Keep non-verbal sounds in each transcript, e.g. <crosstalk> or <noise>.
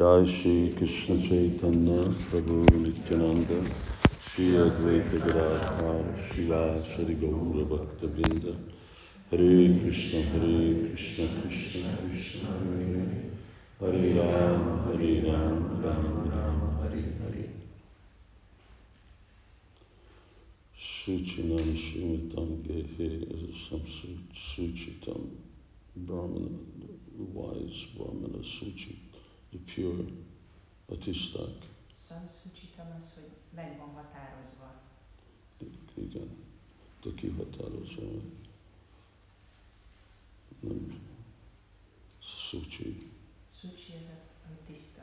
Jai Shri Krishna Chaitanya Prabhu Nityananda Shri Advaita Gadadhar Shri Gaura Bhakta Vrinda Hare Krishna Hare Krishna Krishna Krishna Hare Hare. Hare Rama Hare Rama Rama Rama Hare Hare. Suchinam Shrimatam Gehe is some Suchitam Brahmana, the wise Brahmana Suchi, the pure Batisták. Szamszucsitam az, hogy meg van határozva. Igen, de kihatározza meg. Nem Suchi, Szucsi az, a- ami tiszta.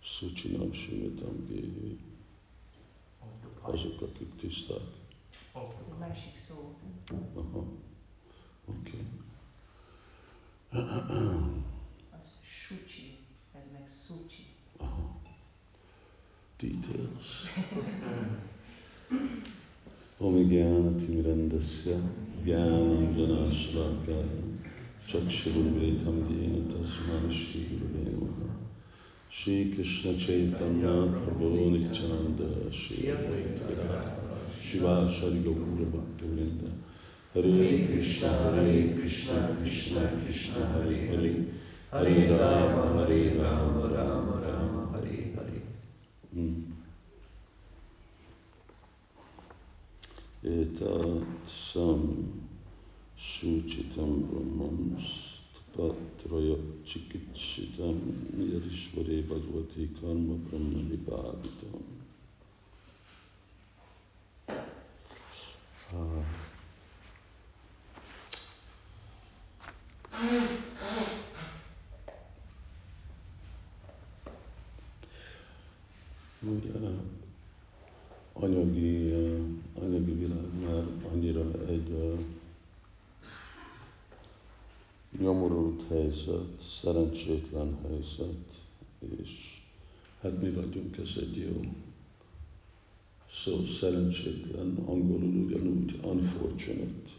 Suchinam Shrimatam Gehe, azok, akik tiszták. Ez egy másik szó. Aha. Oké. Az sucsi, ez meg szucsi. Aha. Details. Om Gyánatimirandasya Gyánanjanashlakaya Chakshurumritam Jena Tasman Shri Gurave Namaha Shri Krishna Chaitanya Prabhu Nityananda Shri Advaita Gadadhar Shiva Shri Gaura Bhakta Vrinda Hare Krishna Hare Krishna Krishna Krishna Hare Hare Hare Rama Hare Rama Rama Rama Hare Hare. Etat sam suchitam brahmam patraya chikitshitam yadishvare bhagavati karma brahma vibhavitam. Ah. Ugye, anyagi, eh, anyagi világ már annyira egy eh, nyomorult helyzet, szerencsétlen helyzet, és hát mi vagyunk, ez egy jó szó, szerencsétlen, angolul ugyanúgy unfortunate,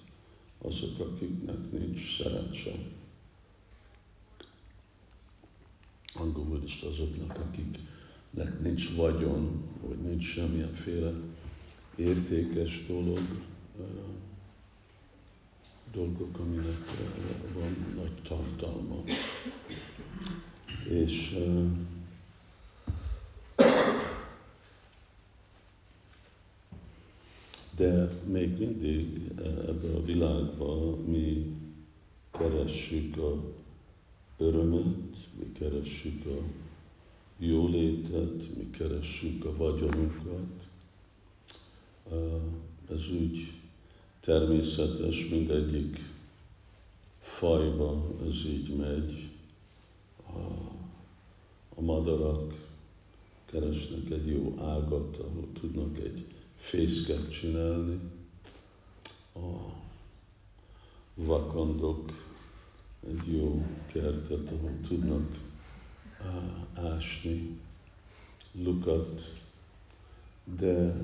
azok, akiknek nincs szerencse. Angolul is azoknak, akiknek nincs vagyon, vagy nincs semmilyenféle értékes dolog, dolgok, aminek eh, van nagy tartalma. És eh, de még mindig eh, ebben a világban mi keressük a örömet, mi keressük a jólétet, mi keressük a vagyonunkat. Ez úgy természetes, mindegyik fajban ez így megy. A, a madarak keresnek egy jó ágat, ahol tudnak egy fészket csinálni. A vakandok egy jó kertet, ahol tudnak ásni lukat, de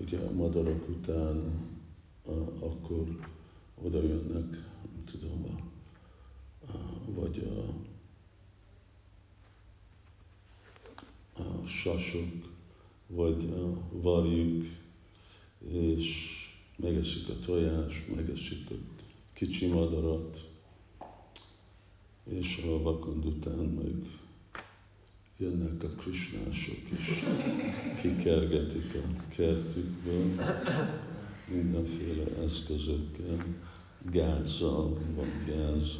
ugye a madarak után akkor oda jönnek, nem tudom, a, vagy a, a sasok, vagy a varjuk, és megeszik a tojást, megeszik a kicsi madarat, és a vakond után meg jönnek a krisnások is, kikergetik a kertükből, mindenféle eszközökkel, gázzal, van gáz.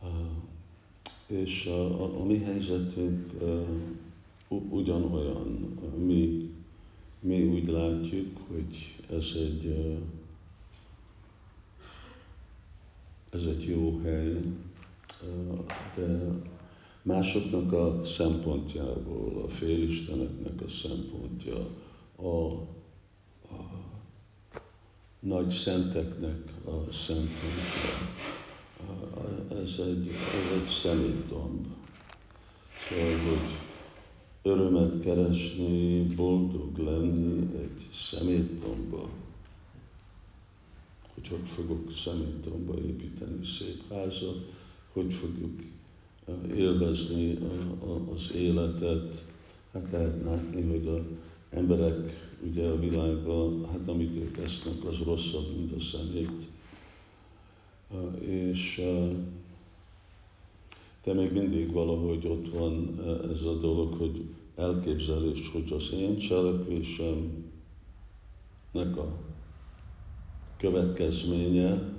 Ah, És a, a, a mi helyzetünk ugyanolyan. Mi, mi úgy látjuk, hogy ez egy, ez egy jó hely, de másoknak a szempontjából, a félisteneknek a szempontja, a nagy szenteknek a a- ez egy, ez egy szemétdomb. Szóval, hogy örömet keresni, boldog lenni egy szemétdomba, hogy hogy fogok szemétdomba építeni szép házat, hogy fogjuk élvezni az életet. Hát lehet látni, hogy az emberek ugye a világban, hát amit ők esznek, az rosszabb, mint a szemét. És de még mindig valahogy ott van ez a dolog, hogy elképzelés, hogy az én cselekvésemnek a következménye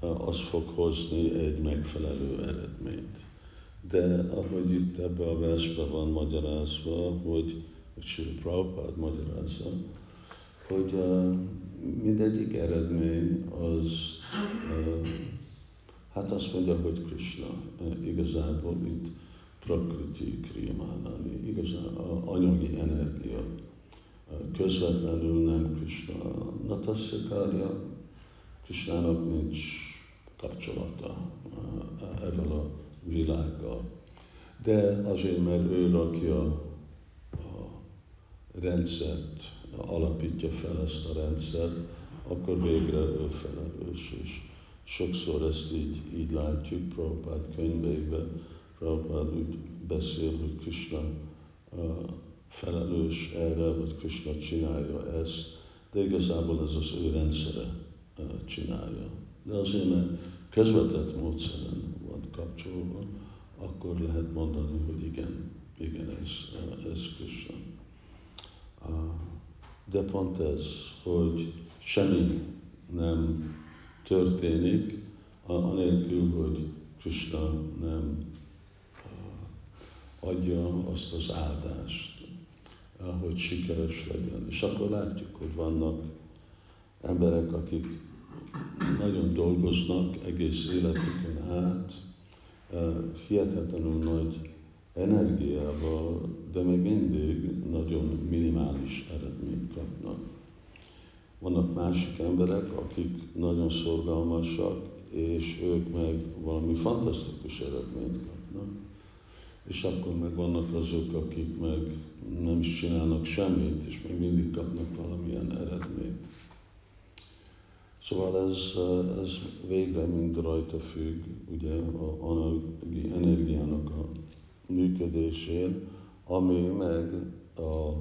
az fog hozni egy megfelelő eredményt. De ahogy itt ebbe a versben van magyarázva, hogy, hogy Sri Prabhupád magyarázza, hogy uh, mindegyik eredmény az, uh, hát azt mondja, hogy Krishna uh, igazából itt prakriti kriyamánani, igazán a anyagi energia. Közvetlenül nem Krishna natasyakarja, Krishnának nincs kapcsolata ezzel a világgal. De azért, mert ő rakja rendszert, alapítja fel ezt a rendszert, akkor végre ő felelős. És sokszor ezt így, így látjuk Prabhupád könyveiben. Prabhupád úgy beszél, hogy Krishna felelős erre, vagy Krishna csinálja ezt, de igazából ez az ő rendszere csinálja. De azért, mert közvetett módszeren van kapcsolva, akkor lehet mondani, hogy igen, igen, ez, ez Krishna. De pont ez, hogy semmi nem történik, anélkül, hogy Krishna nem adja azt az áldást, hogy sikeres legyen. És akkor látjuk, hogy vannak emberek, akik nagyon dolgoznak egész életükön át, hihetetlenül nagy energiával, de még mindig nagyon minimális eredményt kapnak. Vannak másik emberek, akik nagyon szorgalmasak, és ők meg valami fantasztikus eredményt kapnak. És akkor meg vannak azok, akik meg nem is csinálnak semmit, és még mindig kapnak valamilyen eredményt. Szóval ez, ez végre mind rajta függ, ugye, a anyagi energiának a működésén, ami meg a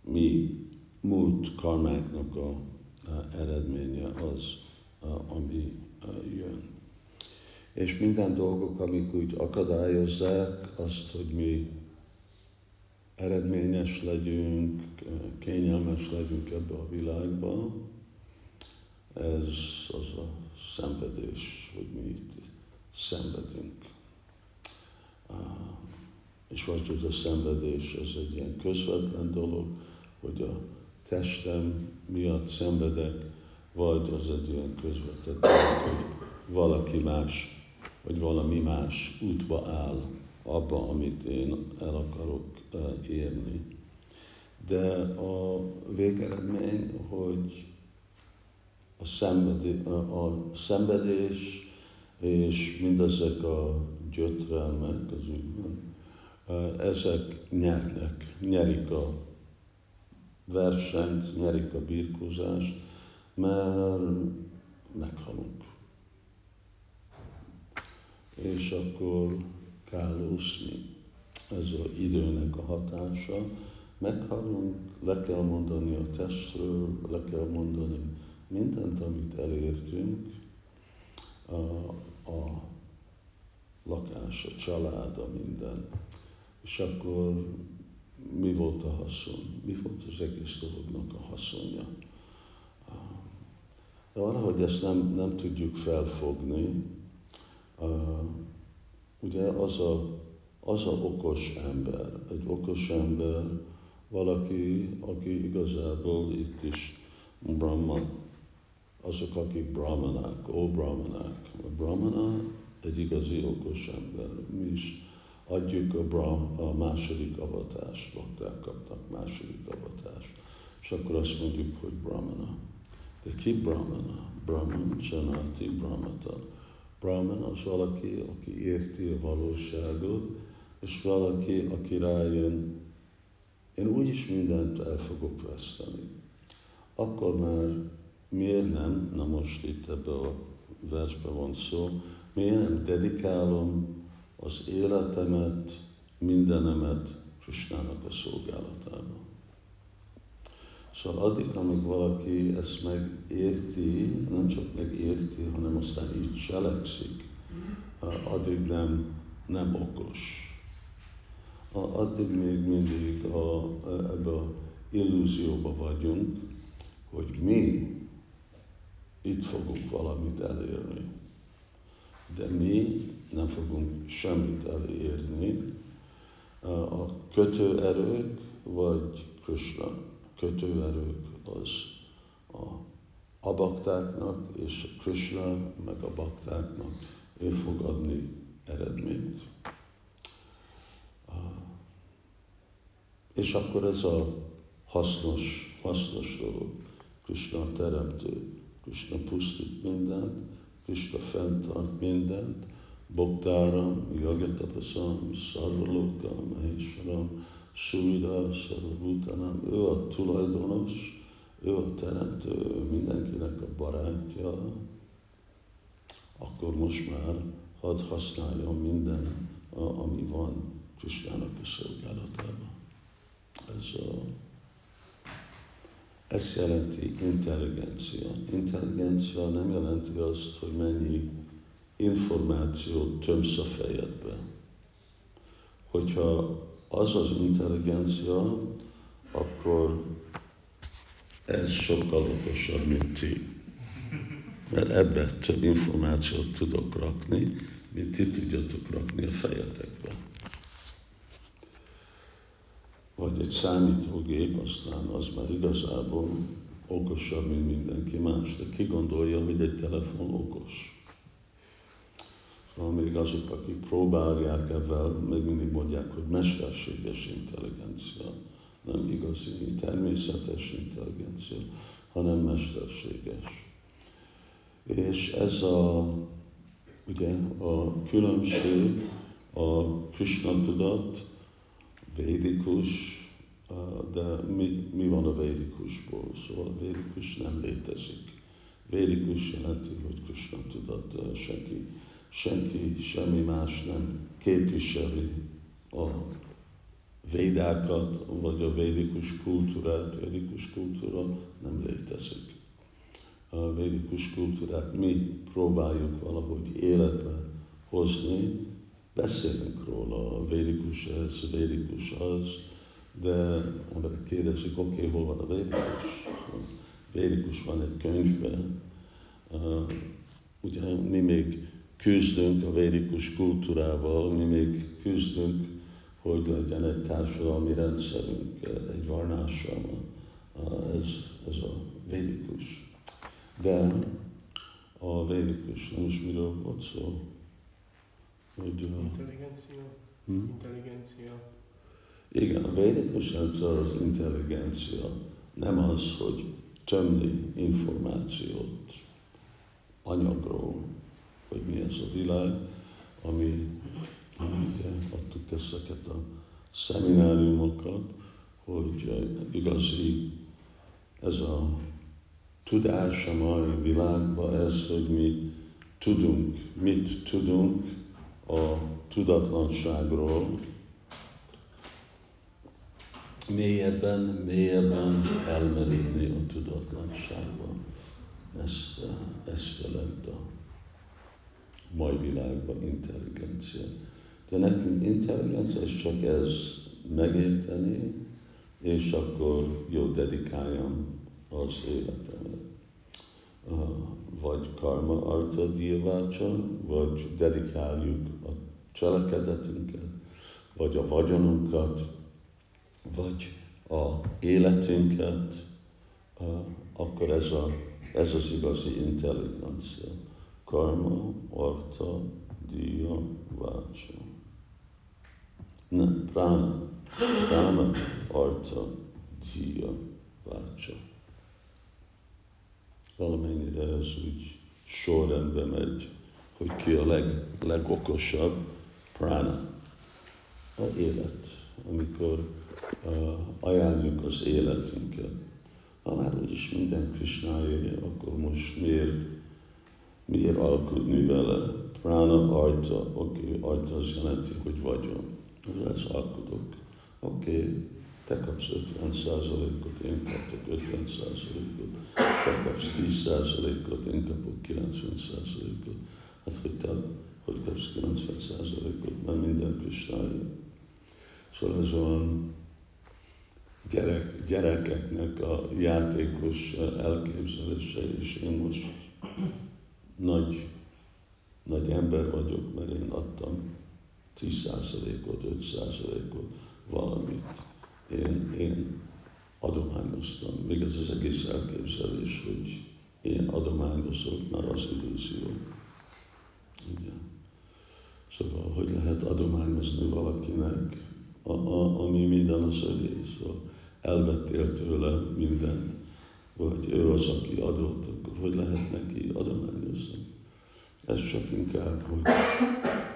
mi múlt karmáknak a, a eredménye az, a, ami a, jön. És minden dolgok, amik úgy akadályozzák azt, hogy mi eredményes legyünk, kényelmes legyünk ebbe a világban, ez az a szenvedés, hogy mi itt szenvedünk. És vagy hogy a szenvedés az egy ilyen közvetlen dolog, hogy a testem miatt szenvedek, vagy az egy ilyen közvetlen dolog, hogy valaki más, vagy valami más útba áll abba, amit én el akarok érni. De a végeredmény, hogy a, szenvedé, a szenvedés és mindezek a gyötrelmek az ügyben, ezek nyernek, nyerik a versenyt, nyerik a birkózást, mert meghalunk. És akkor kálószni. Ez az időnek a hatása. Meghalunk, le kell mondani a testről, le kell mondani mindent, amit elértünk, a, a lakás, a család, a minden, és akkor mi volt a haszon? Mi volt az egész dolognak a haszonja? De valahogy ezt nem, nem tudjuk felfogni. Ugye az a, az a okos ember, egy okos ember, valaki, aki igazából itt is Brahma azok, akik brahmanák, ó brahmanák. A brahmana egy igazi okos ember. Mi is adjuk a, brahm, a második avatást, bakták kaptak második avatást. És akkor azt mondjuk, hogy brahmana. De ki brahmana? Brahman Janati Brahmata. Brahman az valaki, aki érti a valóságot, és valaki, aki rájön, én úgyis mindent el fogok veszteni. Akkor már miért nem, na most itt ebben a versben van szó, miért nem dedikálom az életemet, mindenemet Krisnának a szolgálatába. Szóval addig, amíg valaki ezt megérti, nem csak megérti, hanem aztán így cselekszik, addig nem, nem okos. Addig még mindig a, ebbe a illúzióba vagyunk, hogy mi itt fogunk valamit elérni. De mi nem fogunk semmit elérni. A kötőerők vagy Krishna kötőerők az a, a baktáknak és a Krishna meg a baktáknak ő fog adni eredményt. És akkor ez a hasznos, hasznos dolog. Krishna teremtő, Krishna pusztít mindent, Krishna fenntart mindent, Boktáram, Jagatapaszam, Szarvalokam, Maheshwaram, Súlyra, Sarvabhutanam, ő a tulajdonos, ő a teremtő, ő mindenkinek a barátja, akkor most már hadd használjon minden, ami van Kristának a szolgálatában. Ez a, ez jelenti intelligencia. Intelligencia nem jelenti azt, hogy mennyi információt tömsz a fejedbe. Hogyha az az intelligencia, akkor ez sokkal okosabb, mint ti. Mert ebbe több információt tudok rakni, mint ti tudjatok rakni a fejetekbe. Vagy egy számítógép, aztán az már igazából okosabb, mint mindenki más. De ki gondolja, hogy egy telefon okos? Még azok, akik próbálják ebben, még mindig mondják, hogy mesterséges intelligencia, nem igazi, természetes intelligencia, hanem mesterséges. És ez a, ugye, a különbség a Krishna tudat, védikus, de mi, mi van a védikusból? Szóval a védikus nem létezik. Védikus jelenti, hogy Krishna tudat senki senki, semmi más nem képviseli a védákat, vagy a védikus kultúrát, védikus kultúra nem létezik. A védikus kultúrát mi próbáljuk valahogy életbe hozni, beszélünk róla, a védikus ez, a védikus az, de emberek kérdezik, oké, okay, hol van a védikus? A védikus van egy könyvben, uh, ugye mi még küzdünk a védikus kultúrával, mi még küzdünk, hogy legyen egy társadalmi rendszerünk, egy varnással. Ez, ez a védikus. De a védikus, nem is miről volt szó? Hogy, intelligencia. Hm? Intelligencia. Igen, a védikus rendszer az intelligencia. Nem az, hogy tömni információt anyagról, hogy mi ez a világ, ami, ugye adtuk ezeket a szemináriumokat, hogy eh, igazi ez a tudás a mai világban, ez, hogy mi tudunk, mit tudunk a tudatlanságról, mélyebben, mélyebben elmerülni a tudatlanságba. Ezt, eh, ezt jelent a mai világban intelligencia. De nekünk intelligencia, és csak ez megérteni, és akkor jó dedikáljam az életemet. Vagy karma arta díjvácsa, vagy dedikáljuk a cselekedetünket, vagy a vagyonunkat, vagy a életünket, akkor ez, a, ez az igazi intelligencia karma, arta, diya, vácsa. Nem, prana. Prana, arta, diya, vácsa. Valamennyire ez úgy sorrendben megy, hogy ki a leg, legokosabb prana. A élet, amikor uh, ajánljuk az életünket. Ha már úgyis minden Krishnája, akkor most miért miért alkudni vele? Prana arta, oké, okay, arta az jelenti, hogy vagyon. Az lesz alkodok. Oké, okay, te kapsz 50 százalékot, én kapok 50 százalékot, te kapsz 10 százalékot, én kapok 90 százalékot. Hát hogy te hogy kapsz 90 százalékot, mert minden Krisnája. Szóval ez olyan gyerek, gyerekeknek a játékos elképzelése, és én most nagy, nagy ember vagyok, mert én adtam 10%-ot, 5%-ot, valamit. Én, én adományoztam. Még ez az egész elképzelés, hogy én adományozok, már az illúzió. Ugye? Szóval, hogy lehet adományozni valakinek, a, a, ami minden az egész. Szóval elvettél tőle mindent, vagy ő az, aki adott, akkor hogy lehet neki adományozni? Ez csak inkább, hogy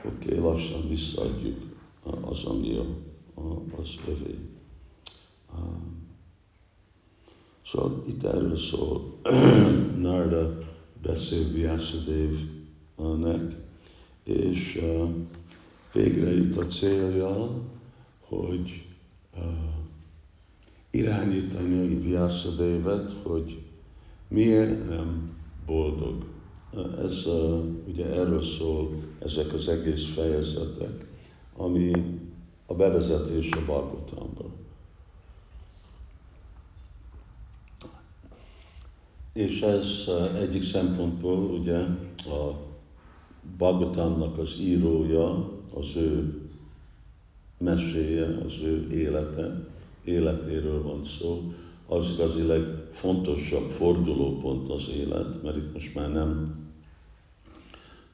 oké, okay, lassan visszaadjuk az, ami a, az övé. Szóval itt erről szól, <clears throat> Narda beszél Vyasadevnek, és végre itt a célja, hogy irányítani Vyasadévet, hogy miért nem boldog. Ez ugye erről szól ezek az egész fejezetek, ami a bevezetés a Balgotamba. És ez egyik szempontból ugye a Bhagavatamnak az írója, az ő meséje, az ő élete, életéről van szó, az igazi legfontosabb fordulópont az élet, mert itt most már nem,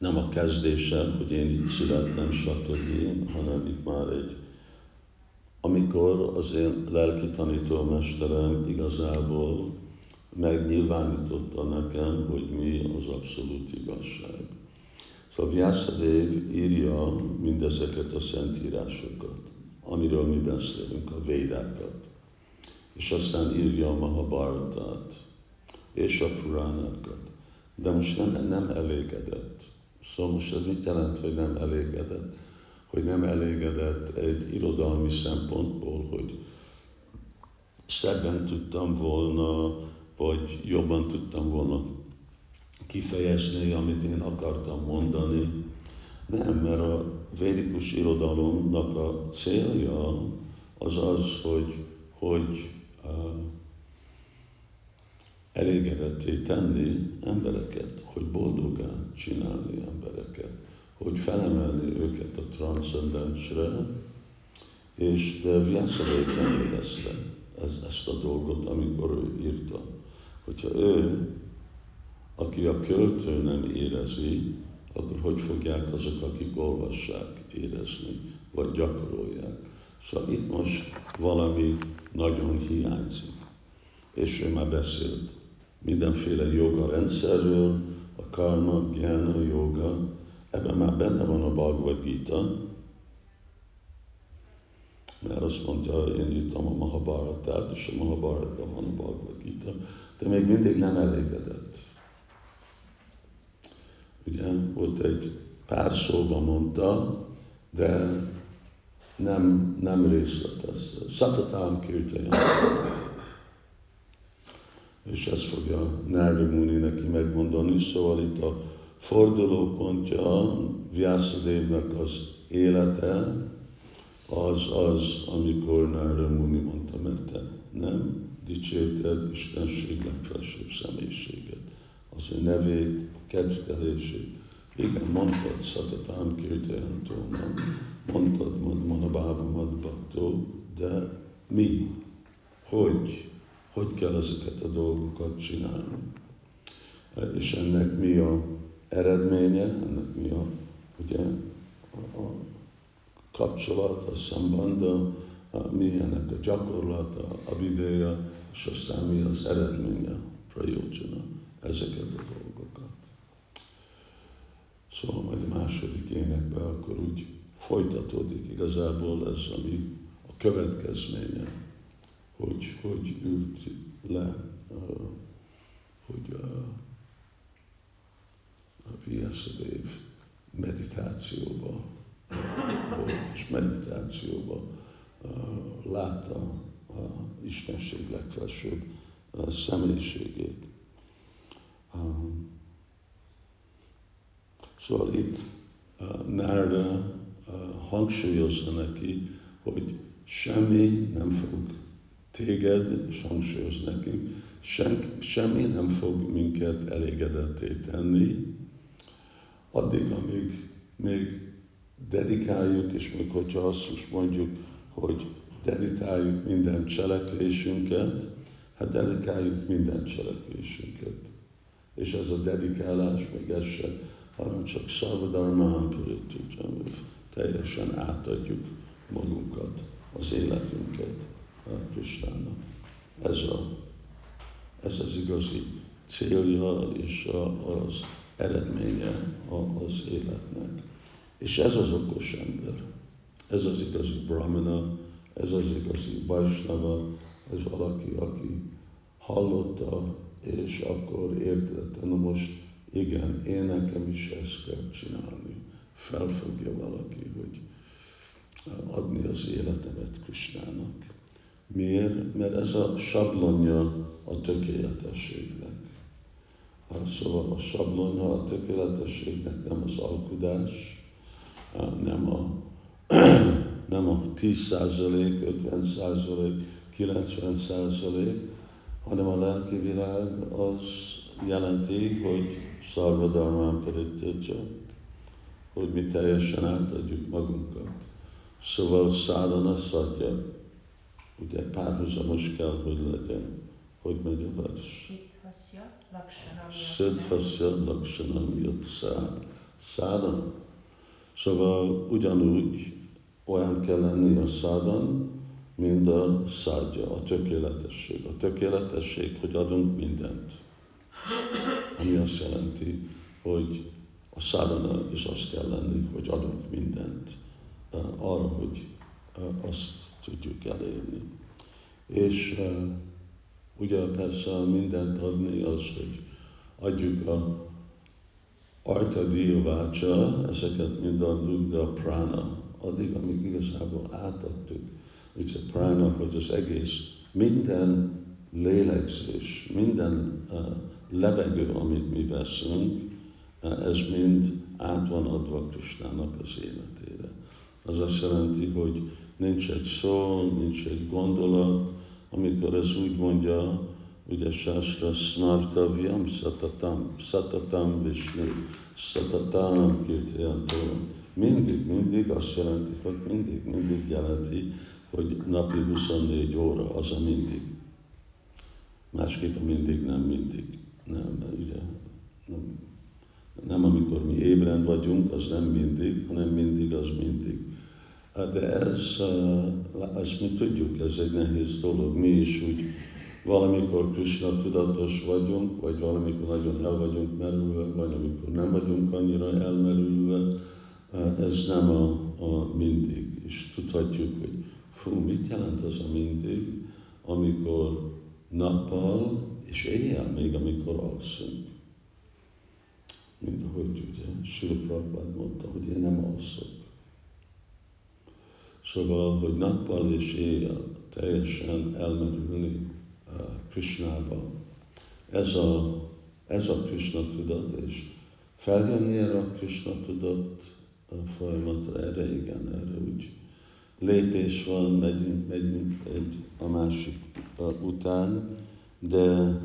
nem a kezdése, hogy én itt születtem, stb., hanem itt már egy, amikor az én lelki tanítómesterem igazából megnyilvánította nekem, hogy mi az abszolút igazság. Szóval Vyasadév írja mindezeket a szentírásokat, amiről mi beszélünk, a védákat. És aztán írja a Mahabharatát és a Puránákat. De most nem, nem elégedett. Szóval most ez mit jelent, hogy nem elégedett? Hogy nem elégedett egy irodalmi szempontból, hogy szebben tudtam volna, vagy jobban tudtam volna kifejezni, amit én akartam mondani. Nem, mert a védikus irodalomnak a célja az az, hogy, hogy uh, elégedetté tenni embereket, hogy boldogá csinálni embereket, hogy felemelni őket a transzcendensre, és de Vyasadék nem érezte ez, ezt a dolgot, amikor ő írta. Hogyha ő aki a költő nem érezi, akkor hogy fogják azok, akik olvassák érezni, vagy gyakorolják. Szóval itt most valami nagyon hiányzik. És ő már beszélt mindenféle joga rendszerről, a karma, gyána, joga, ebben már benne van a Bhagavad Gita, mert azt mondja, én írtam a Mahabharatát, és a Mahabharatban van a Bhagavad Gita, de még mindig nem elégedett. Ugye, ott egy pár szóba mondta, de nem, nem részletez. Satatám kirtajan. És ezt fogja Narda Muni neki megmondani, szóval itt a fordulópontja Vyasadevnak az élete, az az, amikor Narda Muni mondta, mert te nem dicsérted Istenség legfelsőbb személyiséget az ő nevét, kedvtelését. Igen, mondtad Szatatám Kirtajantónak, mondtad Manabáva Madbaktó, de mi? Hogy? Hogy kell ezeket a dolgokat csinálni? És ennek mi a eredménye, ennek mi a, ugye, a, kapcsolat, a szambanda, mi ennek a gyakorlata, a videja, és aztán mi az eredménye, prajojana ezeket a dolgokat. Szóval majd a második énekben akkor úgy folytatódik igazából ez, ami a következménye, hogy hogy ült le, hogy a, a Vyasadév meditációba volt, és meditációba látta a Istenség legfelsőbb személyiségét. Szóval itt Nárda hangsúlyozza neki, hogy semmi nem fog téged, és hangsúlyoz nekünk, sem, semmi nem fog minket elégedetté tenni, addig, amíg még dedikáljuk, és még hogyha azt is mondjuk, hogy dedikáljuk minden cselekvésünket, hát dedikáljuk minden cselekvésünket. És ez a dedikálás még ez se, hanem csak szarvadharmán teljesen átadjuk magunkat, az életünket a Kristának. Ez, a, ez az igazi célja és az eredménye az életnek. És ez az okos ember, ez az igazi brahmana, ez az igazi Vaisnava, ez valaki, aki hallotta, és akkor értette, na most igen, én nekem is ezt kell csinálni. Felfogja valaki, hogy adni az életemet Krisnának. Miért? Mert ez a sablonja a tökéletességnek. Szóval a sablonja a tökéletességnek nem az alkudás, nem a, <clears throat> nem a 10 százalék, 50 százalék, 90 százalék, hanem a lelki világ az jelenti, hogy szarvadalmán paritja, hogy mi teljesen átadjuk magunkat. Szóval szádana szadja, ugye párhuzamos kell, hogy legyen. Hogy megy a vers? Siddhasya lakshanam jut szád. Szádana. Szóval ugyanúgy olyan kell lenni a szádan, mint a szádja, a tökéletesség. A tökéletesség, hogy adunk mindent. Ami azt jelenti, hogy a szádana is azt kell lenni, hogy adunk mindent arra, hogy azt tudjuk elérni. És ugye persze mindent adni az, hogy adjuk a Arta Diyavácsa, ezeket mind adjuk, de a prana, addig, amíg igazából átadtuk. Ugye prana, hogy az egész, minden lélegzés, minden uh, levegő, amit mi veszünk, uh, ez mind át van adva Krisnának az életére. Az azt jelenti, hogy nincs egy szó, nincs egy gondolat, amikor ez úgy mondja, ugye Sastra Snartavyam Satatam, Satatam Vishnu, Satatam Kirtiyantam. Mindig, mindig azt jelenti, hogy mindig, mindig jelenti, hogy napi 24 óra az a mindig. Másképp a mindig nem mindig. Nem, ugye, nem, nem amikor mi ébren vagyunk, az nem mindig, hanem mindig az mindig. De ez, ezt mi tudjuk, ez egy nehéz dolog. Mi is úgy valamikor Krishna tudatos vagyunk, vagy valamikor nagyon el vagyunk merülve, vagy amikor nem vagyunk annyira elmerülve, ez nem a, a mindig. És tudhatjuk, hogy fú, mit jelent az a mindig, amikor nappal és éjjel még, amikor alszunk. Mint ahogy ugye Sri mondta, hogy én nem alszok. Szóval, hogy nappal és éjjel teljesen elmerülni Krishnába. Ez a, ez a Krishna tudat, és feljönni erre a Krishna tudat folyamatra, erre igen, erre úgy lépés van, megyünk, megyünk egy a másik után, de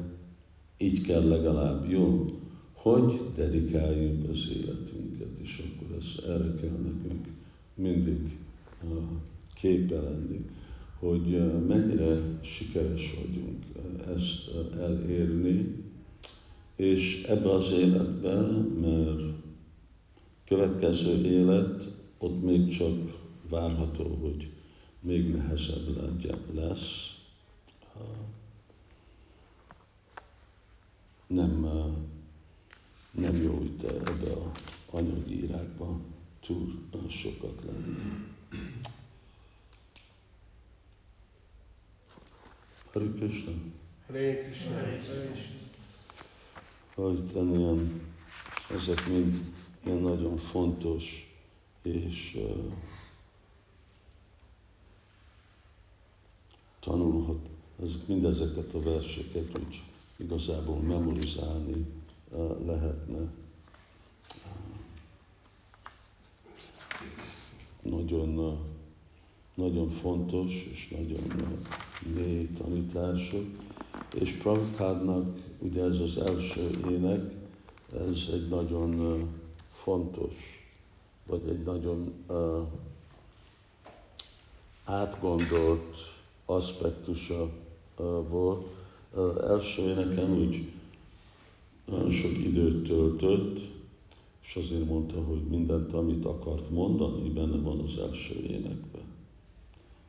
így kell legalább jó, hogy dedikáljuk az életünket, és akkor ez erre kell nekünk mindig képe lenni hogy mennyire sikeres vagyunk ezt elérni, és ebbe az életben, mert következő élet, ott még csak várható, hogy még nehezebb lesz. Nem, nem jó itt ebbe a anyagi irákban túl sokat lenni. Hare Krishna. Hare Krishna. Hare Krishna. Hogy ilyen, ezek mind ilyen nagyon fontos, és uh, tanulhat, ezek, mindezeket a verseket úgy igazából memorizálni uh, lehetne. Nagyon, nagyon fontos és nagyon mély tanítások. És Prabhupádnak ugye ez az első ének, ez egy nagyon fontos, vagy egy nagyon uh, átgondolt aspektusa uh, volt. Uh, első éneken úgy nagyon sok időt töltött, és azért mondta, hogy mindent, amit akart mondani, benne van az első énekben.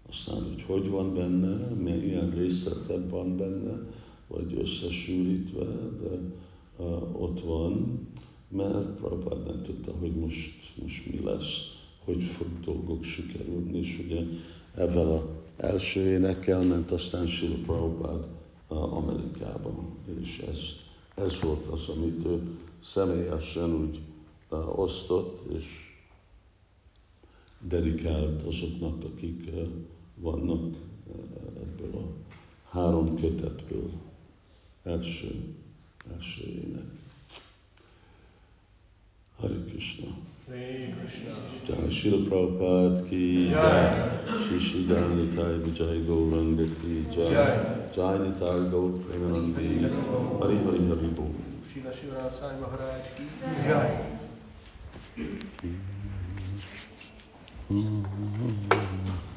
Aztán, hogy hogy van benne, milyen részletebb van benne, vagy összesűrítve, de uh, ott van, mert Prabhupád nem tudta, hogy most, most mi lesz, hogy fog dolgok sikerülni, és ugye ebben az első énekkel ment aztán Sila Prabhupád uh, Amerikába, és ez, ez volt az, amit ő személyesen úgy osztott, és dedikált azoknak, akik vannak ebből a három kötetből első, első ének. Hare Krishna. Jai Srila Prabhupada ki Jai. Shri Shri Dhanlitai Vijay Gauranga ki Jai. Jai. Nitai Gaur Premanandi. Hari Hari Hari Bol. Srila Shiva Sai Maharaj ki Jai. Mm-hmm.